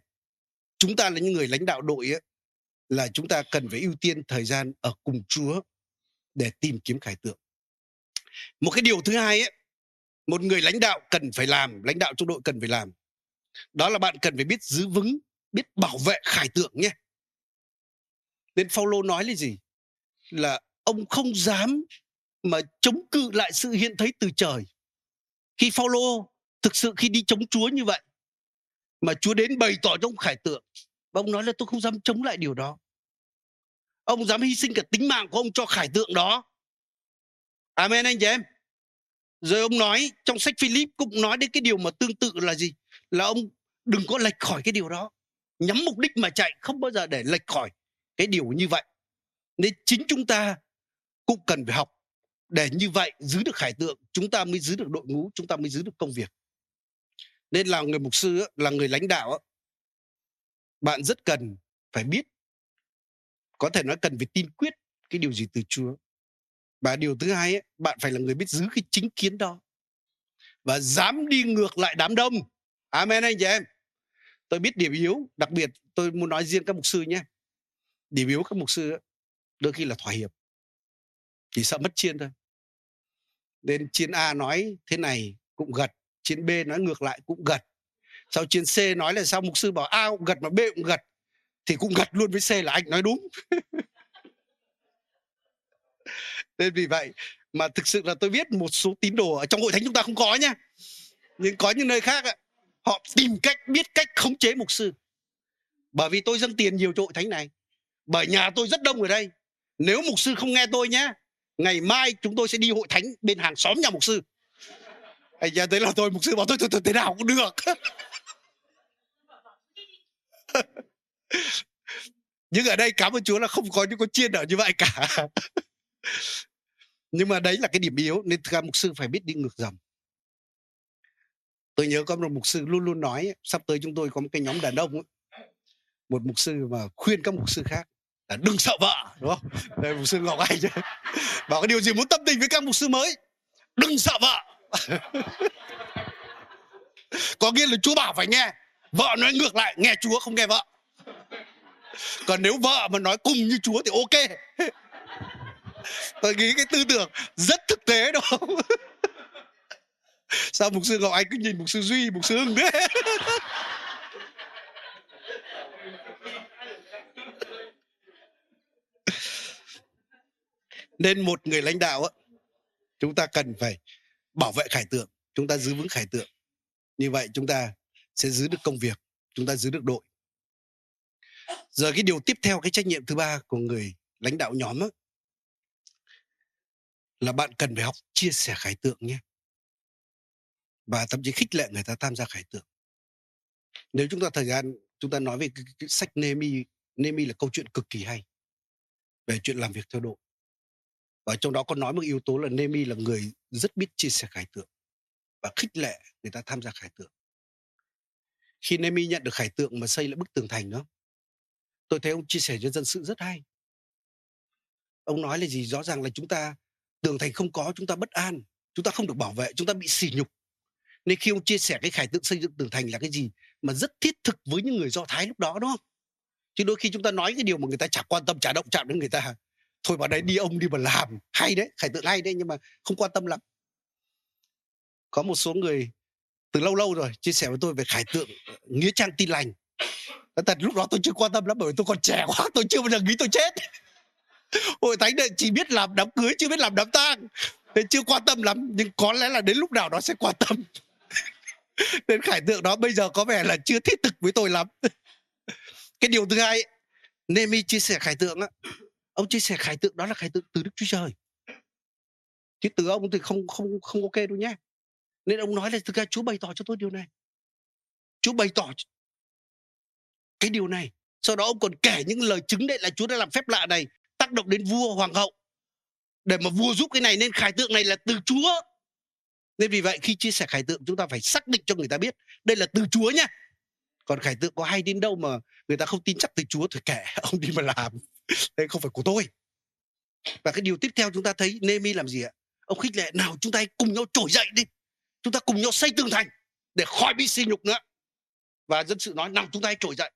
chúng ta là những người lãnh đạo đội ấy, là chúng ta cần phải ưu tiên thời gian ở cùng Chúa để tìm kiếm khải tượng. Một cái điều thứ hai ấy, một người lãnh đạo cần phải làm, lãnh đạo trong đội cần phải làm. Đó là bạn cần phải biết giữ vững, biết bảo vệ khải tượng nhé. Nên Phaolô nói là gì? Là ông không dám mà chống cự lại sự hiện thấy từ trời. Khi Phaolô thực sự khi đi chống Chúa như vậy, mà Chúa đến bày tỏ trong khải tượng, và ông nói là tôi không dám chống lại điều đó. Ông dám hy sinh cả tính mạng của ông cho khải tượng đó. Amen, anh chị em. Rồi ông nói, trong sách Philip cũng nói đến cái điều mà tương tự là gì? Là ông đừng có lệch khỏi cái điều đó. nhắm mục đích mà chạy, không bao giờ để lệch khỏi cái điều như vậy nên chính chúng ta cũng cần phải học để như vậy giữ được khải tượng, chúng ta mới giữ được đội ngũ, chúng ta mới giữ được công việc. Nên là người mục sư là người lãnh đạo bạn rất cần phải biết, có thể nói cần phải tin quyết cái điều gì từ Chúa. Và điều thứ hai bạn phải là người biết giữ cái chính kiến đó và dám đi ngược lại đám đông. Amen anh chị em. Tôi biết điểm yếu, đặc biệt tôi muốn nói riêng các mục sư nhé. Điểm yếu các mục sư đôi khi là thỏa hiệp chỉ sợ mất chiên thôi. Nên chiên A nói thế này cũng gật, chiên B nói ngược lại cũng gật. Sau chiên C nói là sao mục sư bảo A cũng gật mà B cũng gật, thì cũng gật luôn với C là anh nói đúng. Nên vì vậy mà thực sự là tôi biết một số tín đồ ở trong hội thánh chúng ta không có nhá, nhưng có những nơi khác họ tìm cách, biết cách khống chế mục sư. Bởi vì tôi dâng tiền nhiều cho hội thánh này, bởi nhà tôi rất đông ở đây. Nếu mục sư không nghe tôi nhé ngày mai chúng tôi sẽ đi hội thánh bên hàng xóm nhà mục sư. Anh nhà thấy là tôi mục sư bảo tôi, tôi, tôi thế nào cũng được. Nhưng ở đây cảm ơn chúa là không có những con chiên ở như vậy cả. Nhưng mà đấy là cái điểm yếu nên các mục sư phải biết đi ngược dòng. Tôi nhớ có một mục sư luôn luôn nói sắp tới chúng tôi có một cái nhóm đàn ông một mục sư mà khuyên các mục sư khác là đừng sợ vợ, đúng không? Đây, mục sư ngọc anh chứ bảo cái điều gì muốn tâm tình với các mục sư mới, đừng sợ vợ. Có nghĩa là chúa bảo phải nghe, vợ nói ngược lại, nghe chúa, không nghe vợ. Còn nếu vợ mà nói cùng như chúa thì ok. Tôi nghĩ cái tư tưởng rất thực tế đâu sao mục sư ngọc anh cứ nhìn mục sư duy, mục sư hưng thế? nên một người lãnh đạo á chúng ta cần phải bảo vệ khải tượng chúng ta giữ vững khải tượng. Như vậy chúng ta sẽ giữ được công việc chúng ta giữ được đội. Giờ cái điều tiếp theo cái trách nhiệm thứ ba của người lãnh đạo nhóm á, là bạn cần phải học chia sẻ khải tượng nhé. Và thậm chí khích lệ người ta tham gia khải tượng. Nếu chúng ta thời gian chúng ta nói về cái, cái sách nemi nemi là câu chuyện cực kỳ hay về chuyện làm việc theo đội và trong đó có nói một yếu tố là Nemi là người rất biết chia sẻ khải tượng và khích lệ người ta tham gia khải tượng. Khi Nemi nhận được khải tượng mà xây lại bức tường thành đó, tôi thấy ông chia sẻ cho dân sự rất hay. Ông nói là gì? Rõ ràng là chúng ta, tường thành không có, chúng ta bất an, chúng ta không được bảo vệ, chúng ta bị sỉ nhục. Nên khi ông chia sẻ cái khải tượng xây dựng tường thành là cái gì mà rất thiết thực với những người do thái lúc đó, đúng không? Chứ đôi khi chúng ta nói cái điều mà người ta chả quan tâm, chả động chạm đến người ta thôi vào đấy đi ông đi mà làm, hay đấy, khải tượng hay đấy, nhưng mà không quan tâm lắm. Có một số người từ lâu lâu rồi chia sẻ với tôi về khải tượng ờ, nghĩa trang tin lành. Thật, lúc đó tôi chưa quan tâm lắm bởi vì tôi còn trẻ quá, tôi chưa bao giờ nghĩ tôi chết. Hội thánh này chỉ biết làm đám cưới, chưa biết làm đám tang. Nên chưa quan tâm lắm, nhưng có lẽ là đến lúc nào đó sẽ quan tâm. Nên khải tượng đó bây giờ có vẻ là chưa thiết thực với tôi lắm. Cái điều thứ hai Nemi chia sẻ khải tượng á ông chia sẻ khải tượng, đó là khải tượng từ Đức Chúa Trời. Chứ từ ông thì không không không ok đâu nhé. Nên ông nói là, thực ra Chúa bày tỏ cho tôi điều này. Chúa bày tỏ cái điều này. Sau đó ông còn kể những lời chứng đấy là Chúa đã làm phép lạ này, tác động đến vua hoàng hậu. Để mà vua giúp cái này nên khải tượng này là từ Chúa. Nên vì vậy khi chia sẻ khải tượng, chúng ta phải xác định cho người ta biết đây là từ Chúa nhá còn khải tượng có hay đến đâu mà người ta không tin chắc từ Chúa thì kể ông đi mà làm đấy không phải của tôi. Và cái điều tiếp theo chúng ta thấy Nemi làm gì ạ? Ông khích lệ, nào, chúng ta cùng nhau trỗi dậy đi. Chúng ta cùng nhau xây tường thành để khỏi bị sỉ nhục nữa. Và dân sự nói, nào, chúng ta trỗi dậy.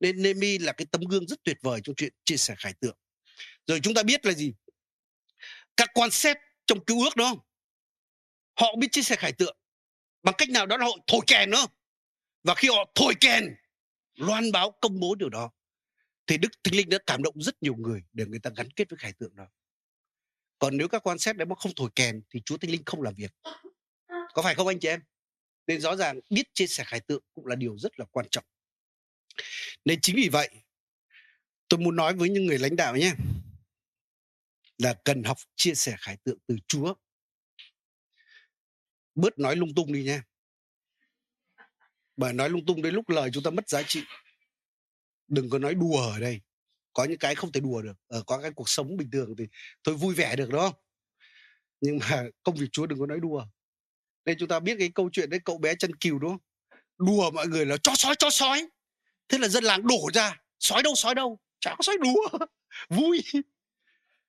Nên Nemi là cái tấm gương rất tuyệt vời trong chuyện chia sẻ khải tượng. Rồi chúng ta biết là gì? Các quan xét trong cứu ước đó, họ biết chia sẻ khải tượng. Bằng cách nào đó là họ thổi kèn nữa và khi họ thổi kèn, loan báo công bố điều đó thì đức thánh linh đã cảm động rất nhiều người để người ta gắn kết với khải tượng đó. Còn nếu các quan xét đấy mà không thổi kèn thì chúa thánh linh không làm việc. Có phải không anh chị em? Nên rõ ràng biết chia sẻ khải tượng cũng là điều rất là quan trọng. Nên chính vì vậy, tôi muốn nói với những người lãnh đạo nhé, là cần học chia sẻ khải tượng từ chúa. Bớt nói lung tung đi nha bởi nói lung tung đến lúc lời chúng ta mất giá trị đừng có nói đùa ở đây. Có những cái không thể đùa được ở có cái cuộc sống bình thường thì tôi vui vẻ được đó, nhưng mà công việc chúa đừng có nói đùa. Nên chúng ta biết cái câu chuyện đấy cậu bé chân cừu đúng không? Đùa mọi người là cho sói cho sói! Thế là dân làng đổ ra sói đâu sói đâu chả có sói đùa. Vui.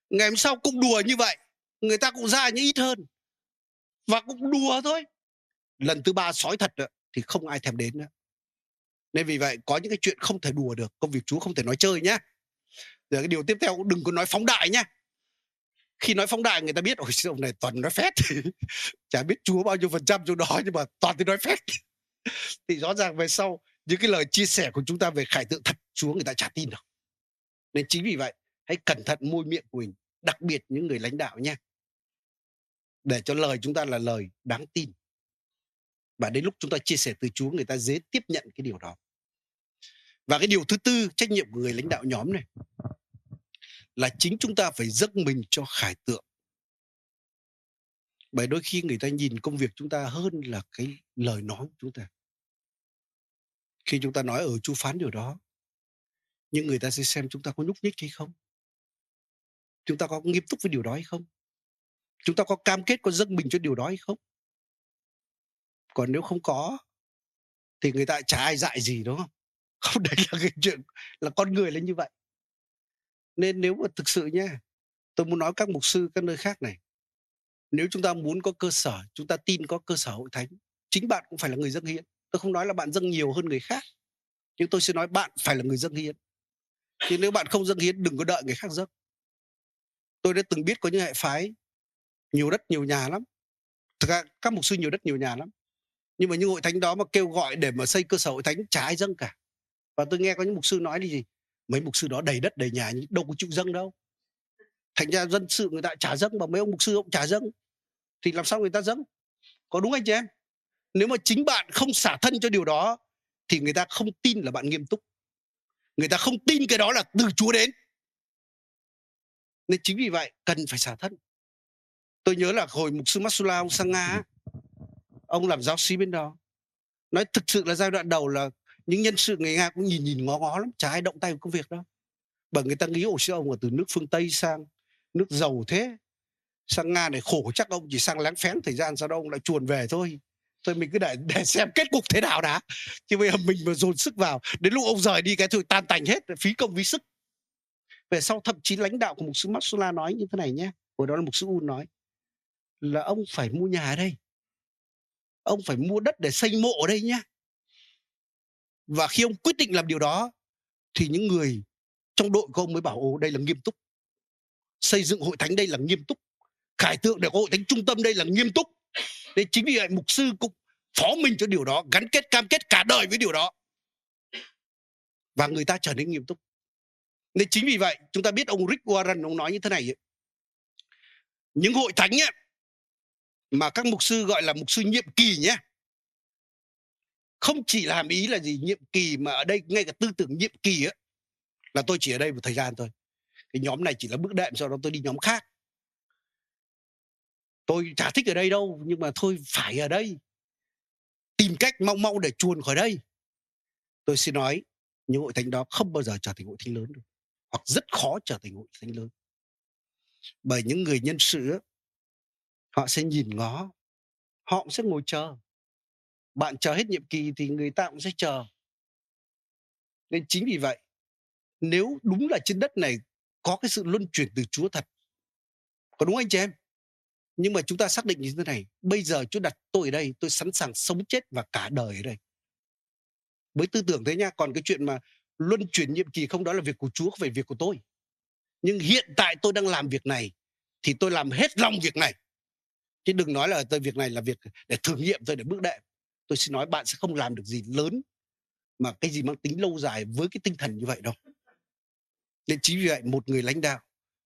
Ngày hôm sau cũng đùa như vậy người ta cũng ra những ít hơn. Và cũng đùa thôi. Lần thứ ba sói thật nữa, thì không ai thèm đến nữa nên vì vậy, có những cái chuyện không thể đùa được, công việc chúa không thể nói chơi nhé rồi cái điều tiếp theo, đừng có nói phóng đại nhé khi nói phóng đại, người ta biết, ôi ông này toàn nói phét? Chả biết chúa bao nhiêu phần trăm chỗ đó, nhưng mà toàn thì nói phét. Thì rõ ràng về sau, những cái lời chia sẻ của chúng ta về khải tượng thật, chúa người ta chả tin được. Nên chính vì vậy, hãy cẩn thận môi miệng của mình, đặc biệt những người lãnh đạo nha để cho lời chúng ta là lời đáng tin. Và đến lúc chúng ta chia sẻ từ Chúa, người ta dễ tiếp nhận cái điều đó và cái điều thứ tư, trách nhiệm của người lãnh đạo nhóm này là chính chúng ta phải dâng mình cho khải tượng. Bởi đôi khi người ta nhìn công việc chúng ta hơn là cái lời nói của chúng ta. Khi chúng ta nói ở chú phán điều đó nhưng người ta sẽ xem chúng ta có nhúc nhích hay không? Chúng ta có nghiêm túc với điều đó hay không? Chúng ta có cam kết, có dâng mình cho điều đó hay không? Còn nếu không có, thì người ta chả ai dạy gì, đúng không? không, đấy là cái chuyện là con người là như vậy. Nên nếu mà thực sự nha, tôi muốn nói các mục sư các nơi khác này, nếu chúng ta muốn có cơ sở, chúng ta tin có cơ sở hội thánh, chính bạn cũng phải là người dâng hiến. Tôi không nói là bạn dâng nhiều hơn người khác, nhưng tôi sẽ nói bạn phải là người dâng hiến. Thì nếu bạn không dâng hiến, đừng có đợi người khác dâng. Tôi đã từng biết có những hệ phái nhiều đất nhiều nhà lắm. Thực ra các mục sư nhiều đất nhiều nhà lắm. Nhưng mà những hội thánh đó mà kêu gọi để mà xây cơ sở hội thánh, chả ai dâng cả và tôi nghe có những mục sư nói đi gì mấy mục sư đó đầy đất, đầy nhà đâu có chịu dâng đâu. Thành ra dân sự người ta trả dâng, mà mấy ông mục sư cũng trả dâng. Thì làm sao người ta dâng? Có đúng anh chị em? Nếu mà chính bạn không xả thân cho điều đó, thì người ta không tin là bạn nghiêm túc. Người ta không tin cái đó là từ chúa đến. Nên chính vì vậy, cần phải xả thân. Tôi nhớ là hồi mục sư Masula ông sang Nga ông làm giáo sĩ bên đó. Nói thực sự là giai đoạn đầu là những nhân sự người nga cũng nhìn nhìn ngó ngó lắm, chả ai động tay vào công việc đâu. Bởi người ta nghĩ ổ sư ông là từ nước phương tây sang nước giàu thế, sang nga này khổ chắc ông chỉ sang láng phén thời gian, sau đó ông lại chuồn về thôi. Thôi mình cứ để để xem kết cục thế nào đã. Chứ bây giờ mình mà dồn sức vào, đến lúc ông rời đi cái thôi, tan tành hết, phí công, phí sức. Về sau thậm chí lãnh đạo của mục sư Matsula nói như thế này nhé, hồi đó là mục sư Un nói là ông phải mua nhà ở đây. Ông phải mua đất để xây mộ ở đây nhé và khi ông quyết định làm điều đó thì những người trong đội của ông mới bảo ồ đây là nghiêm túc. Xây dựng hội thánh đây là nghiêm túc. Khải tượng để có hội thánh trung tâm đây là nghiêm túc. Nên chính vì vậy mục sư cũng phó mình cho điều đó gắn kết cam kết cả đời với điều đó. Và người ta trở nên nghiêm túc. Nên chính vì vậy chúng ta biết ông Rick Warren ông nói như thế này ấy. những hội thánh ấy, mà các mục sư gọi là mục sư nhiệm kỳ nhé không chỉ là hàm ý là gì, nhiệm kỳ mà ở đây, ngay cả tư tưởng nhiệm kỳ á, là tôi chỉ ở đây một thời gian thôi. Cái nhóm này chỉ là bước đệm, sau đó tôi đi nhóm khác. Tôi chả thích ở đây đâu, nhưng mà thôi, phải ở đây. Tìm cách mau mau để chuồn khỏi đây. Tôi xin nói, những hội thánh đó không bao giờ trở thành hội thánh lớn được, hoặc rất khó trở thành hội thánh lớn. Bởi những người nhân sự họ sẽ nhìn ngó, họ sẽ ngồi chờ bạn chờ hết nhiệm kỳ thì người ta cũng sẽ chờ. Nên chính vì vậy, nếu đúng là trên đất này có cái sự luân chuyển từ Chúa thật, có đúng anh chị em? Nhưng mà chúng ta xác định như thế này, bây giờ Chúa đặt tôi ở đây, tôi sẵn sàng sống chết và cả đời ở đây. Với tư tưởng thế nha, còn cái chuyện mà luân chuyển nhiệm kỳ không đó là việc của Chúa, không phải việc của tôi. Nhưng hiện tại tôi đang làm việc này, thì tôi làm hết lòng việc này. Chứ đừng nói là tôi, việc này là việc để thử nghiệm, tôi để bước đệm tôi xin nói bạn sẽ không làm được gì lớn mà cái gì mang tính lâu dài với cái tinh thần như vậy đâu. Nên chính vì vậy một người lãnh đạo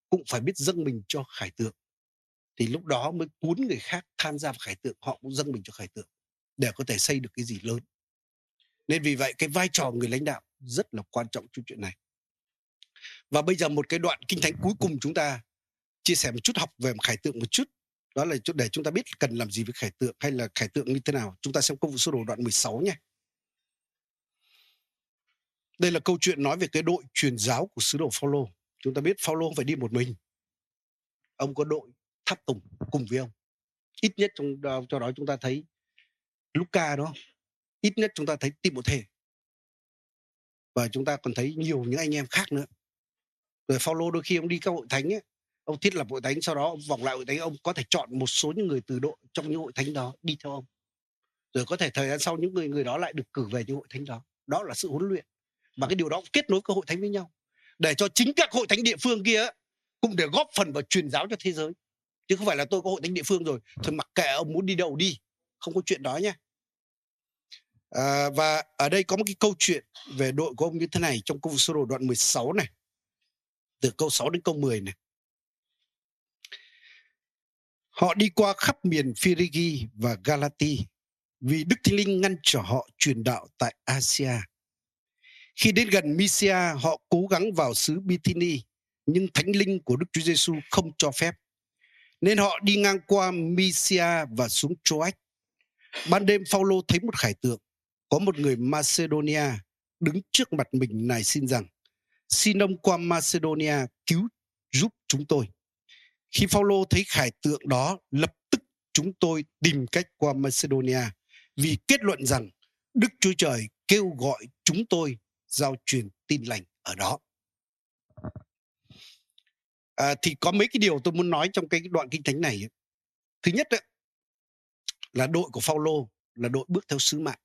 cũng phải biết dâng mình cho khải tượng. Thì lúc đó mới cuốn người khác tham gia vào khải tượng, họ cũng dâng mình cho khải tượng để có thể xây được cái gì lớn. Nên vì vậy cái vai trò người lãnh đạo rất là quan trọng trong chuyện này. Và bây giờ một cái đoạn kinh thánh cuối cùng chúng ta chia sẻ một chút, học về khải tượng một chút đó là để chúng ta biết cần làm gì với khải tượng hay là khải tượng như thế nào chúng ta xem công vụ sơ đồ đoạn 16 nhé Đây là câu chuyện nói về cái đội truyền giáo của sứ đồ Phaolô. Chúng ta biết Phaolô không phải đi một mình. Ông có đội tháp tùng cùng với ông. Ít nhất trong cho đó chúng ta thấy Luca đó. Ít nhất chúng ta thấy Timothée. Và chúng ta còn thấy nhiều những anh em khác nữa. Rồi Phaolô đôi khi ông đi các hội thánh ấy, ông thiết lập hội thánh sau đó ông vòng lại hội thánh ông có thể chọn một số những người từ đội trong những hội thánh đó đi theo ông. Rồi có thể thời gian sau những người người đó lại được cử về những hội thánh đó. Đó là sự huấn luyện. Và cái điều đó kết nối các hội thánh với nhau. Để cho chính các hội thánh địa phương kia cũng để góp phần vào truyền giáo cho thế giới. Chứ không phải là tôi có hội thánh địa phương rồi thôi mặc kệ ông muốn đi đâu đi không có chuyện đó nha à, và ở đây có một cái câu chuyện về đội của ông như thế này trong công sơ đồ đoạn 16 này từ câu 6 đến câu 10 này họ đi qua khắp miền Phrygia và Galati vì Đức Thánh Linh ngăn trở họ truyền đạo tại Asia. Khi đến gần Mysia, họ cố gắng vào xứ Bithyni, nhưng Thánh Linh của Đức Chúa Giêsu không cho phép. Nên họ đi ngang qua Mysia và xuống Troas. Ban đêm Phaolô thấy một khải tượng, có một người Macedonia đứng trước mặt mình này xin rằng: "Xin ông qua Macedonia cứu giúp chúng tôi." Khi Phaolô thấy khải tượng đó, lập tức chúng tôi tìm cách qua Macedonia vì kết luận rằng Đức Chúa Trời kêu gọi chúng tôi giao truyền tin lành ở đó. À, thì có mấy cái điều tôi muốn nói trong cái đoạn kinh thánh này. Thứ nhất ấy, là đội của Phaolô là đội bước theo sứ mạng.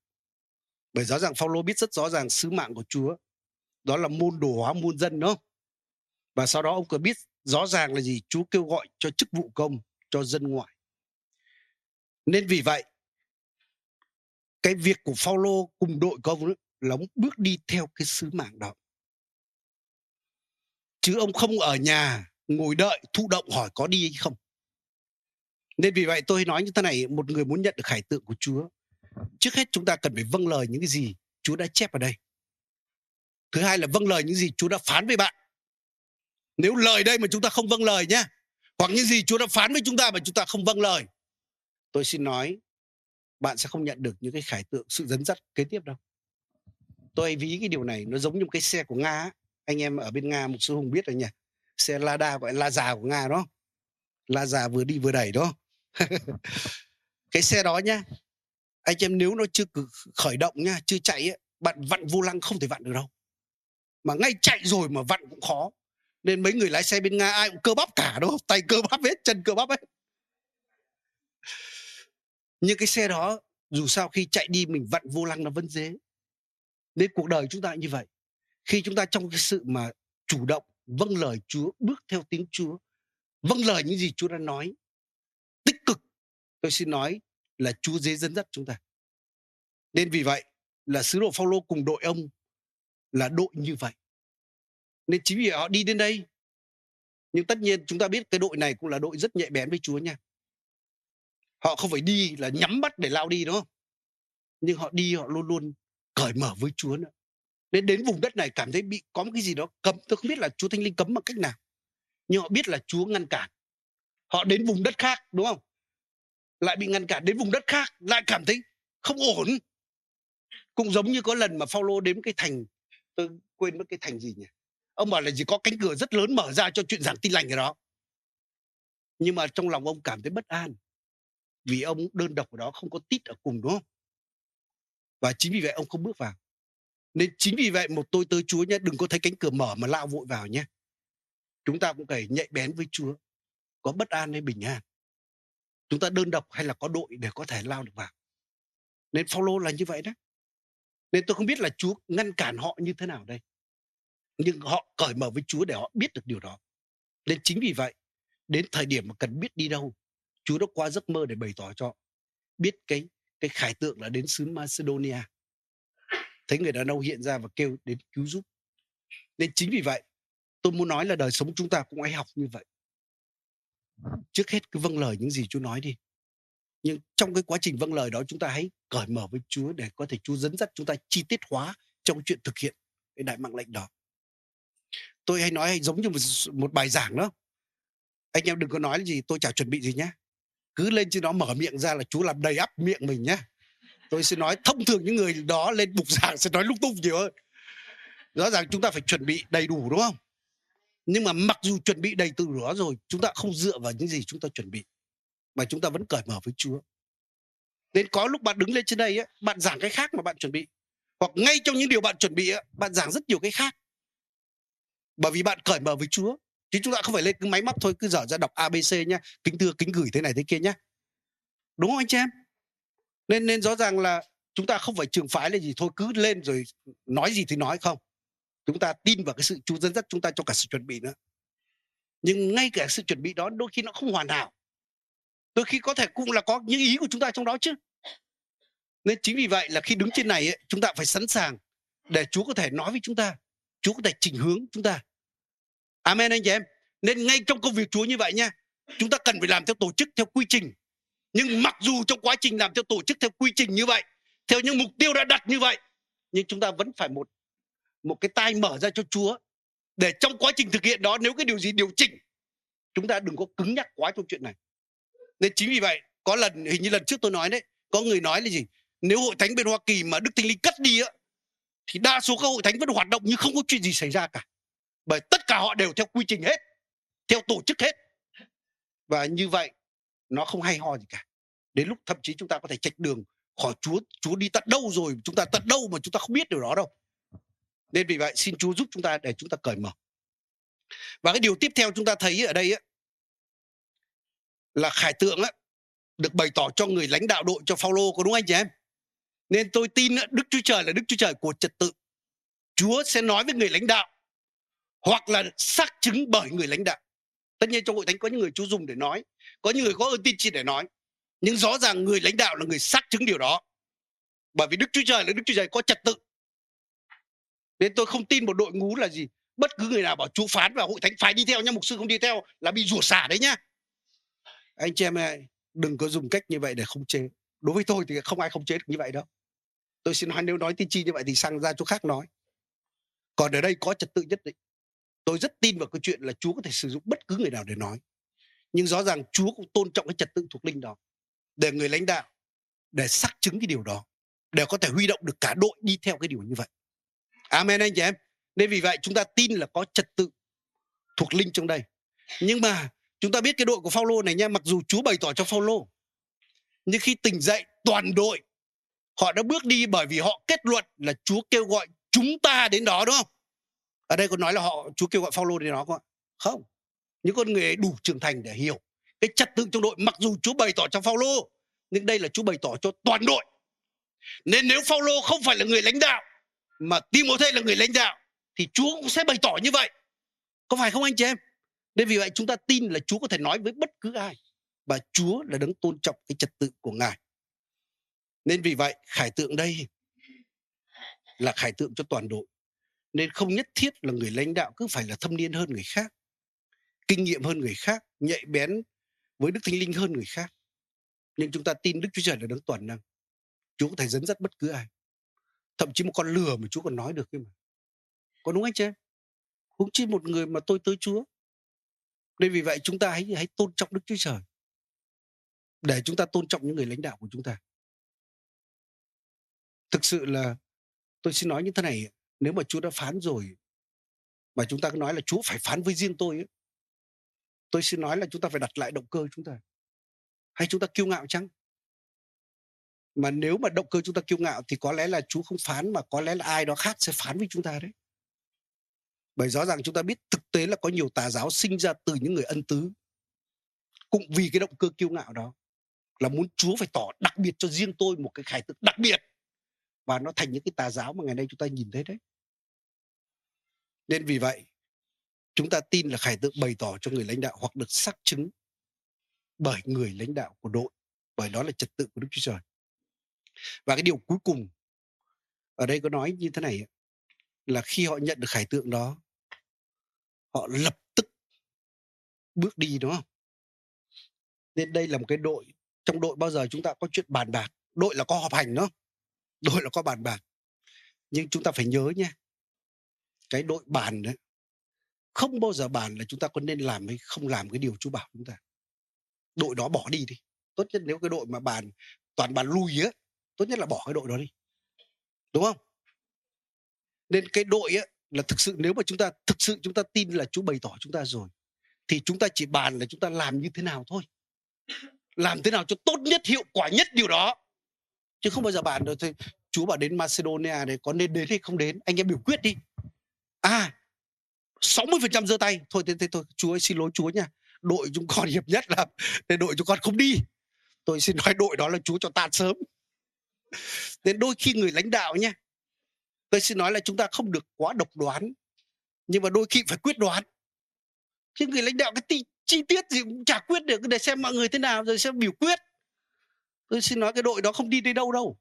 Bởi rõ ràng Phaolô biết rất rõ ràng sứ mạng của Chúa đó là môn đồ hóa môn dân đó. Và sau đó ông có biết rõ ràng là gì? Chúa kêu gọi cho chức vụ công, cho dân ngoại. Nên vì vậy, cái việc của Phaolô cùng đội công là ông bước đi theo cái sứ mạng đó chứ ông không ở nhà ngồi đợi, thụ động hỏi có đi hay không nên vì vậy tôi nói như thế này, một người muốn nhận được khải tượng của Chúa, trước hết chúng ta cần phải vâng lời những cái gì Chúa đã chép ở đây thứ hai là vâng lời những gì Chúa đã phán với bạn nếu lời đây mà chúng ta không vâng lời nhé hoặc những gì Chúa đã phán với chúng ta mà chúng ta không vâng lời tôi xin nói bạn sẽ không nhận được những cái khải tượng sự dẫn dắt kế tiếp đâu. Tôi ví cái điều này nó giống như một cái xe của nga anh em ở bên nga một số hùng biết rồi nhỉ. Xe lada gọi là già của nga đó la già vừa đi vừa đẩy đó cái xe đó nhá anh em nếu nó chưa khởi động nha chưa chạy ấy, bạn vặn vô lăng không thể vặn được đâu. Mà ngay chạy rồi mà vặn cũng khó nên mấy người lái xe bên nga ai cũng cơ bắp cả, đúng không? Tay cơ bắp hết, chân cơ bắp hết. Nhưng cái xe đó, dù sao khi chạy đi mình vặn vô lăng nó vẫn dễ. Nên cuộc đời chúng ta như vậy. Khi chúng ta trong cái sự mà chủ động vâng lời Chúa, bước theo tiếng Chúa vâng lời những gì Chúa đã nói, tích cực, tôi xin nói là Chúa dễ dẫn dắt chúng ta. Nên vì vậy là sứ đồ Phaolô cùng đội ông là đội như vậy nên chính vì họ đi đến đây. Nhưng tất nhiên chúng ta biết cái đội này cũng là đội rất nhạy bén với Chúa nha. Họ không phải đi là nhắm mắt để lao đi, đúng không? Nhưng họ đi, họ luôn luôn cởi mở với Chúa nữa. Nên đến vùng đất này cảm thấy bị, có một cái gì đó cấm. Tôi không biết là Chúa Thánh Linh cấm bằng cách nào. Nhưng họ biết là Chúa ngăn cản. Họ đến vùng đất khác, đúng không? Lại bị ngăn cản đến vùng đất khác, lại cảm thấy không ổn. Cũng giống như có lần mà Phaolô đến cái thành, tôi quên mất cái thành gì nhỉ? Ông bảo là chỉ có cánh cửa rất lớn mở ra cho chuyện giảng tin lành ở đó. Nhưng mà trong lòng ông cảm thấy bất an, vì ông đơn độc ở đó không có tít ở cùng, đúng không? Và chính vì vậy ông không bước vào. Nên chính vì vậy một tôi tới Chúa nhé, đừng có thấy cánh cửa mở mà lao vội vào nhé. Chúng ta cũng phải nhạy bén với Chúa, có bất an hay bình an. Chúng ta đơn độc hay là có đội để có thể lao được vào. Nên follow là như vậy đó. Nên tôi không biết là Chúa ngăn cản họ như thế nào đây nhưng họ cởi mở với Chúa để họ biết được điều đó nên chính vì vậy đến thời điểm mà cần biết đi đâu Chúa đã qua giấc mơ để bày tỏ cho biết cái cái khải tượng là đến xứ Macedonia. Thấy người đàn ông hiện ra và kêu đến cứu giúp. Nên chính vì vậy, tôi muốn nói là đời sống chúng ta cũng hãy học như vậy. Trước hết cứ vâng lời những gì Chúa nói đi. Nhưng trong cái quá trình vâng lời đó chúng ta hãy cởi mở với Chúa để có thể Chúa dẫn dắt chúng ta chi tiết hóa trong chuyện thực hiện cái đại mạng lệnh đó. Tôi hay nói hay giống như một, một bài giảng đó. Anh em đừng có nói gì tôi chả chuẩn bị gì nhé cứ lên trên đó mở miệng ra là chú làm đầy ắp miệng mình nhé tôi sẽ nói thông thường những người đó lên bục giảng sẽ nói lung tung nhiều hơn. Rõ ràng chúng ta phải chuẩn bị đầy đủ đúng không? Nhưng mà mặc dù chuẩn bị đầy đủ đó rồi chúng ta không dựa vào những gì chúng ta chuẩn bị mà chúng ta vẫn cởi mở với Chúa. Nên có lúc bạn đứng lên trên đây ấy, bạn giảng cái khác mà bạn chuẩn bị hoặc ngay trong những điều bạn chuẩn bị ấy, bạn giảng rất nhiều cái khác bởi vì bạn cởi mở với Chúa. Chứ chúng ta không phải lên cái máy móc thôi cứ dở ra đọc ABC nhá. Kính thưa kính gửi thế này thế kia nhá. Đúng không anh chị em? Nên nên rõ ràng là chúng ta không phải trường phái là gì thôi cứ lên rồi nói gì thì nói không. Chúng ta tin vào cái sự Chúa dẫn dắt chúng ta cho cả sự chuẩn bị nữa. Nhưng ngay cả sự chuẩn bị đó đôi khi nó không hoàn hảo. Đôi khi có thể cũng là có những ý của chúng ta trong đó chứ. Nên chính vì vậy là khi đứng trên này ấy, chúng ta phải sẵn sàng để Chúa có thể nói với chúng ta. Chúa có thể chỉnh hướng chúng ta. Amen anh chị em. Nên ngay trong công việc Chúa như vậy nha, chúng ta cần phải làm theo tổ chức, theo quy trình. Nhưng mặc dù trong quá trình làm theo tổ chức, theo quy trình như vậy, theo những mục tiêu đã đặt như vậy, nhưng chúng ta vẫn phải một một cái tai mở ra cho Chúa. Để trong quá trình thực hiện đó, nếu cái điều gì điều chỉnh, chúng ta đừng có cứng nhắc quá trong chuyện này. Nên chính vì vậy, có lần, hình như lần trước tôi nói đấy, có người nói là gì? Nếu hội thánh bên Hoa Kỳ mà Đức Thánh Linh cất đi á thì đa số các hội thánh vẫn hoạt động như không có chuyện gì xảy ra cả. Bởi tất cả họ đều theo quy trình hết theo tổ chức hết. Và như vậy nó không hay ho gì cả. Đến lúc thậm chí chúng ta có thể chạch đường khỏi Chúa Chúa đi tận đâu rồi chúng ta tận đâu mà chúng ta không biết điều đó đâu. Nên vì vậy xin Chúa giúp chúng ta để chúng ta cởi mở. Và cái điều tiếp theo chúng ta thấy ở đây ấy, là khải tượng ấy, được bày tỏ cho người lãnh đạo đội cho Phaolô có đúng anh chị em? Nên tôi tin Đức Chúa Trời là Đức Chúa Trời của trật tự. Chúa sẽ nói với người lãnh đạo, hoặc là xác chứng bởi người lãnh đạo. Tất nhiên trong hội thánh có những người Chúa dùng để nói, có những người có ơn tin chỉ để nói. Nhưng rõ ràng người lãnh đạo là người xác chứng điều đó. Bởi vì Đức Chúa Trời là Đức Chúa Trời có trật tự. Nên tôi không tin một đội ngũ là gì, bất cứ người nào bảo Chúa phán và hội thánh phải đi theo nha mục sư không đi theo là bị rủa xả đấy nhá. Anh chị em ơi, đừng có dùng cách như vậy để không chế. Đối với tôi thì không ai không chế được như vậy đâu tôi xin nói nếu nói tiên tri như vậy thì sang ra chỗ khác nói. Còn ở đây có trật tự nhất định. Tôi rất tin vào cái chuyện là Chúa có thể sử dụng bất cứ người nào để nói. Nhưng rõ ràng Chúa cũng tôn trọng cái trật tự thuộc linh đó. Để người lãnh đạo, để xác chứng cái điều đó để có thể huy động được cả đội đi theo cái điều như vậy. Amen anh chị em. Nên vì vậy chúng ta tin là có trật tự thuộc linh trong đây. Nhưng mà chúng ta biết cái đội của Phaolô này nha mặc dù Chúa bày tỏ cho Phaolô, nhưng khi tỉnh dậy, toàn đội họ đã bước đi bởi vì họ kết luận là Chúa kêu gọi chúng ta đến đó, đúng không? Ở đây có nói là họ, Chúa kêu gọi Phaolô đến đó không ạ? Không. Những con người đủ trưởng thành để hiểu cái trật tự trong đội, mặc dù Chúa bày tỏ cho Phaolô, nhưng đây là Chúa bày tỏ cho toàn đội. Nên nếu Phaolô không phải là người lãnh đạo, mà Timothée là người lãnh đạo, thì Chúa cũng sẽ bày tỏ như vậy. Có phải không anh chị em? Nên vì vậy chúng ta tin là Chúa có thể nói với bất cứ ai, và Chúa là đấng tôn trọng cái trật tự của Ngài nên vì vậy, khải tượng đây là khải tượng cho toàn đội. Nên không nhất thiết là người lãnh đạo cứ phải là thâm niên hơn người khác, kinh nghiệm hơn người khác, nhạy bén với đức thánh linh hơn người khác. Nhưng chúng ta tin đức chúa trời là đấng toàn năng. Chúa có thể dẫn dắt bất cứ ai. Thậm chí một con lừa mà chúa còn nói được cơ mà. Có đúng anh chị em? Cũng chỉ một người mà tôi tới chúa. Nên vì vậy chúng ta hãy hãy tôn trọng đức chúa trời. Để chúng ta tôn trọng những người lãnh đạo của chúng ta thực sự là tôi xin nói như thế này nếu mà Chúa đã phán rồi mà chúng ta cứ nói là Chúa phải phán với riêng tôi ấy, tôi xin nói là chúng ta phải đặt lại động cơ chúng ta. Hay chúng ta kiêu ngạo chăng? Mà nếu mà động cơ chúng ta kiêu ngạo thì có lẽ là Chúa không phán mà có lẽ là ai đó khác sẽ phán với chúng ta đấy. Bởi rõ ràng chúng ta biết thực tế là có nhiều tà giáo sinh ra từ những người ân tứ cũng vì cái động cơ kiêu ngạo đó là muốn Chúa phải tỏ đặc biệt cho riêng tôi một cái khải tượng đặc biệt và nó thành những cái tà giáo mà ngày nay chúng ta nhìn thấy đấy. Nên vì vậy, chúng ta tin là khải tượng bày tỏ cho người lãnh đạo hoặc được xác chứng bởi người lãnh đạo của đội, bởi đó là trật tự của Đức Chúa Trời. Và cái điều cuối cùng ở đây có nói như thế này là khi họ nhận được khải tượng đó, họ lập tức bước đi, đúng không? Nên đây là một cái đội, trong đội bao giờ chúng ta có chuyện bàn bạc, đội là có họp hành đó đội là có bàn bạc. Nhưng chúng ta phải nhớ nha, cái đội bàn đấy không bao giờ bàn là chúng ta có nên làm hay không làm cái điều chú bảo chúng ta. Đội đó bỏ đi đi. Tốt nhất nếu cái đội mà bàn, toàn bàn lui á, tốt nhất là bỏ cái đội đó đi. Đúng không? Nên cái đội á là thực sự, nếu mà chúng ta, thực sự chúng ta tin là Chúa bày tỏ chúng ta rồi, thì chúng ta chỉ bàn là chúng ta làm như thế nào thôi. Làm thế nào cho tốt nhất, hiệu quả nhất điều đó chứ không bao giờ bàn được thôi chú bảo đến Macedonia này có nên đến hay không đến? Anh em biểu quyết đi. À 60% giơ tay. Thôi thế, thế thôi Chúa ơi xin lỗi Chúa nha. Đội chúng con hiệp nhất là để đội chúng con không đi. Tôi xin nói đội đó là Chúa cho tan sớm. Nên đôi khi người lãnh đạo nha tôi xin nói là chúng ta không được quá độc đoán nhưng mà đôi khi phải quyết đoán. Chứ người lãnh đạo cái chi, chi tiết gì cũng chả quyết được để xem mọi người thế nào rồi xem biểu quyết tôi xin nói cái đội đó không đi đến đâu đâu.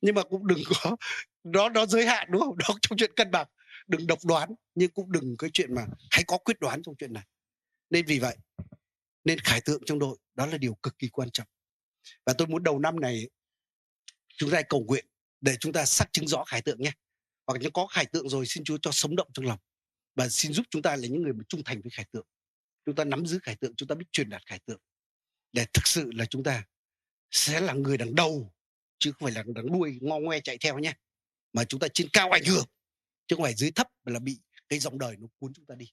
Nhưng mà cũng đừng có đó đó giới hạn đúng không? Đó trong chuyện cân bằng. Đừng độc đoán nhưng cũng đừng cái chuyện mà hãy có quyết đoán trong chuyện này. Nên vì vậy nên khải tượng trong đội đó là điều cực kỳ quan trọng. Và tôi muốn đầu năm này chúng ta cầu nguyện để chúng ta xác chứng rõ khải tượng nhé. Hoặc nếu có khải tượng rồi xin Chúa cho sống động trong lòng. Và xin giúp chúng ta là những người mà trung thành với khải tượng. Chúng ta nắm giữ khải tượng chúng ta biết truyền đạt khải tượng. Để thực sự là chúng ta sẽ là người đằng đầu, chứ không phải là đằng đuôi ngo ngoe chạy theo nhé mà chúng ta trên cao ảnh hưởng, chứ không phải dưới thấp mà là bị cái dòng đời nó cuốn chúng ta đi.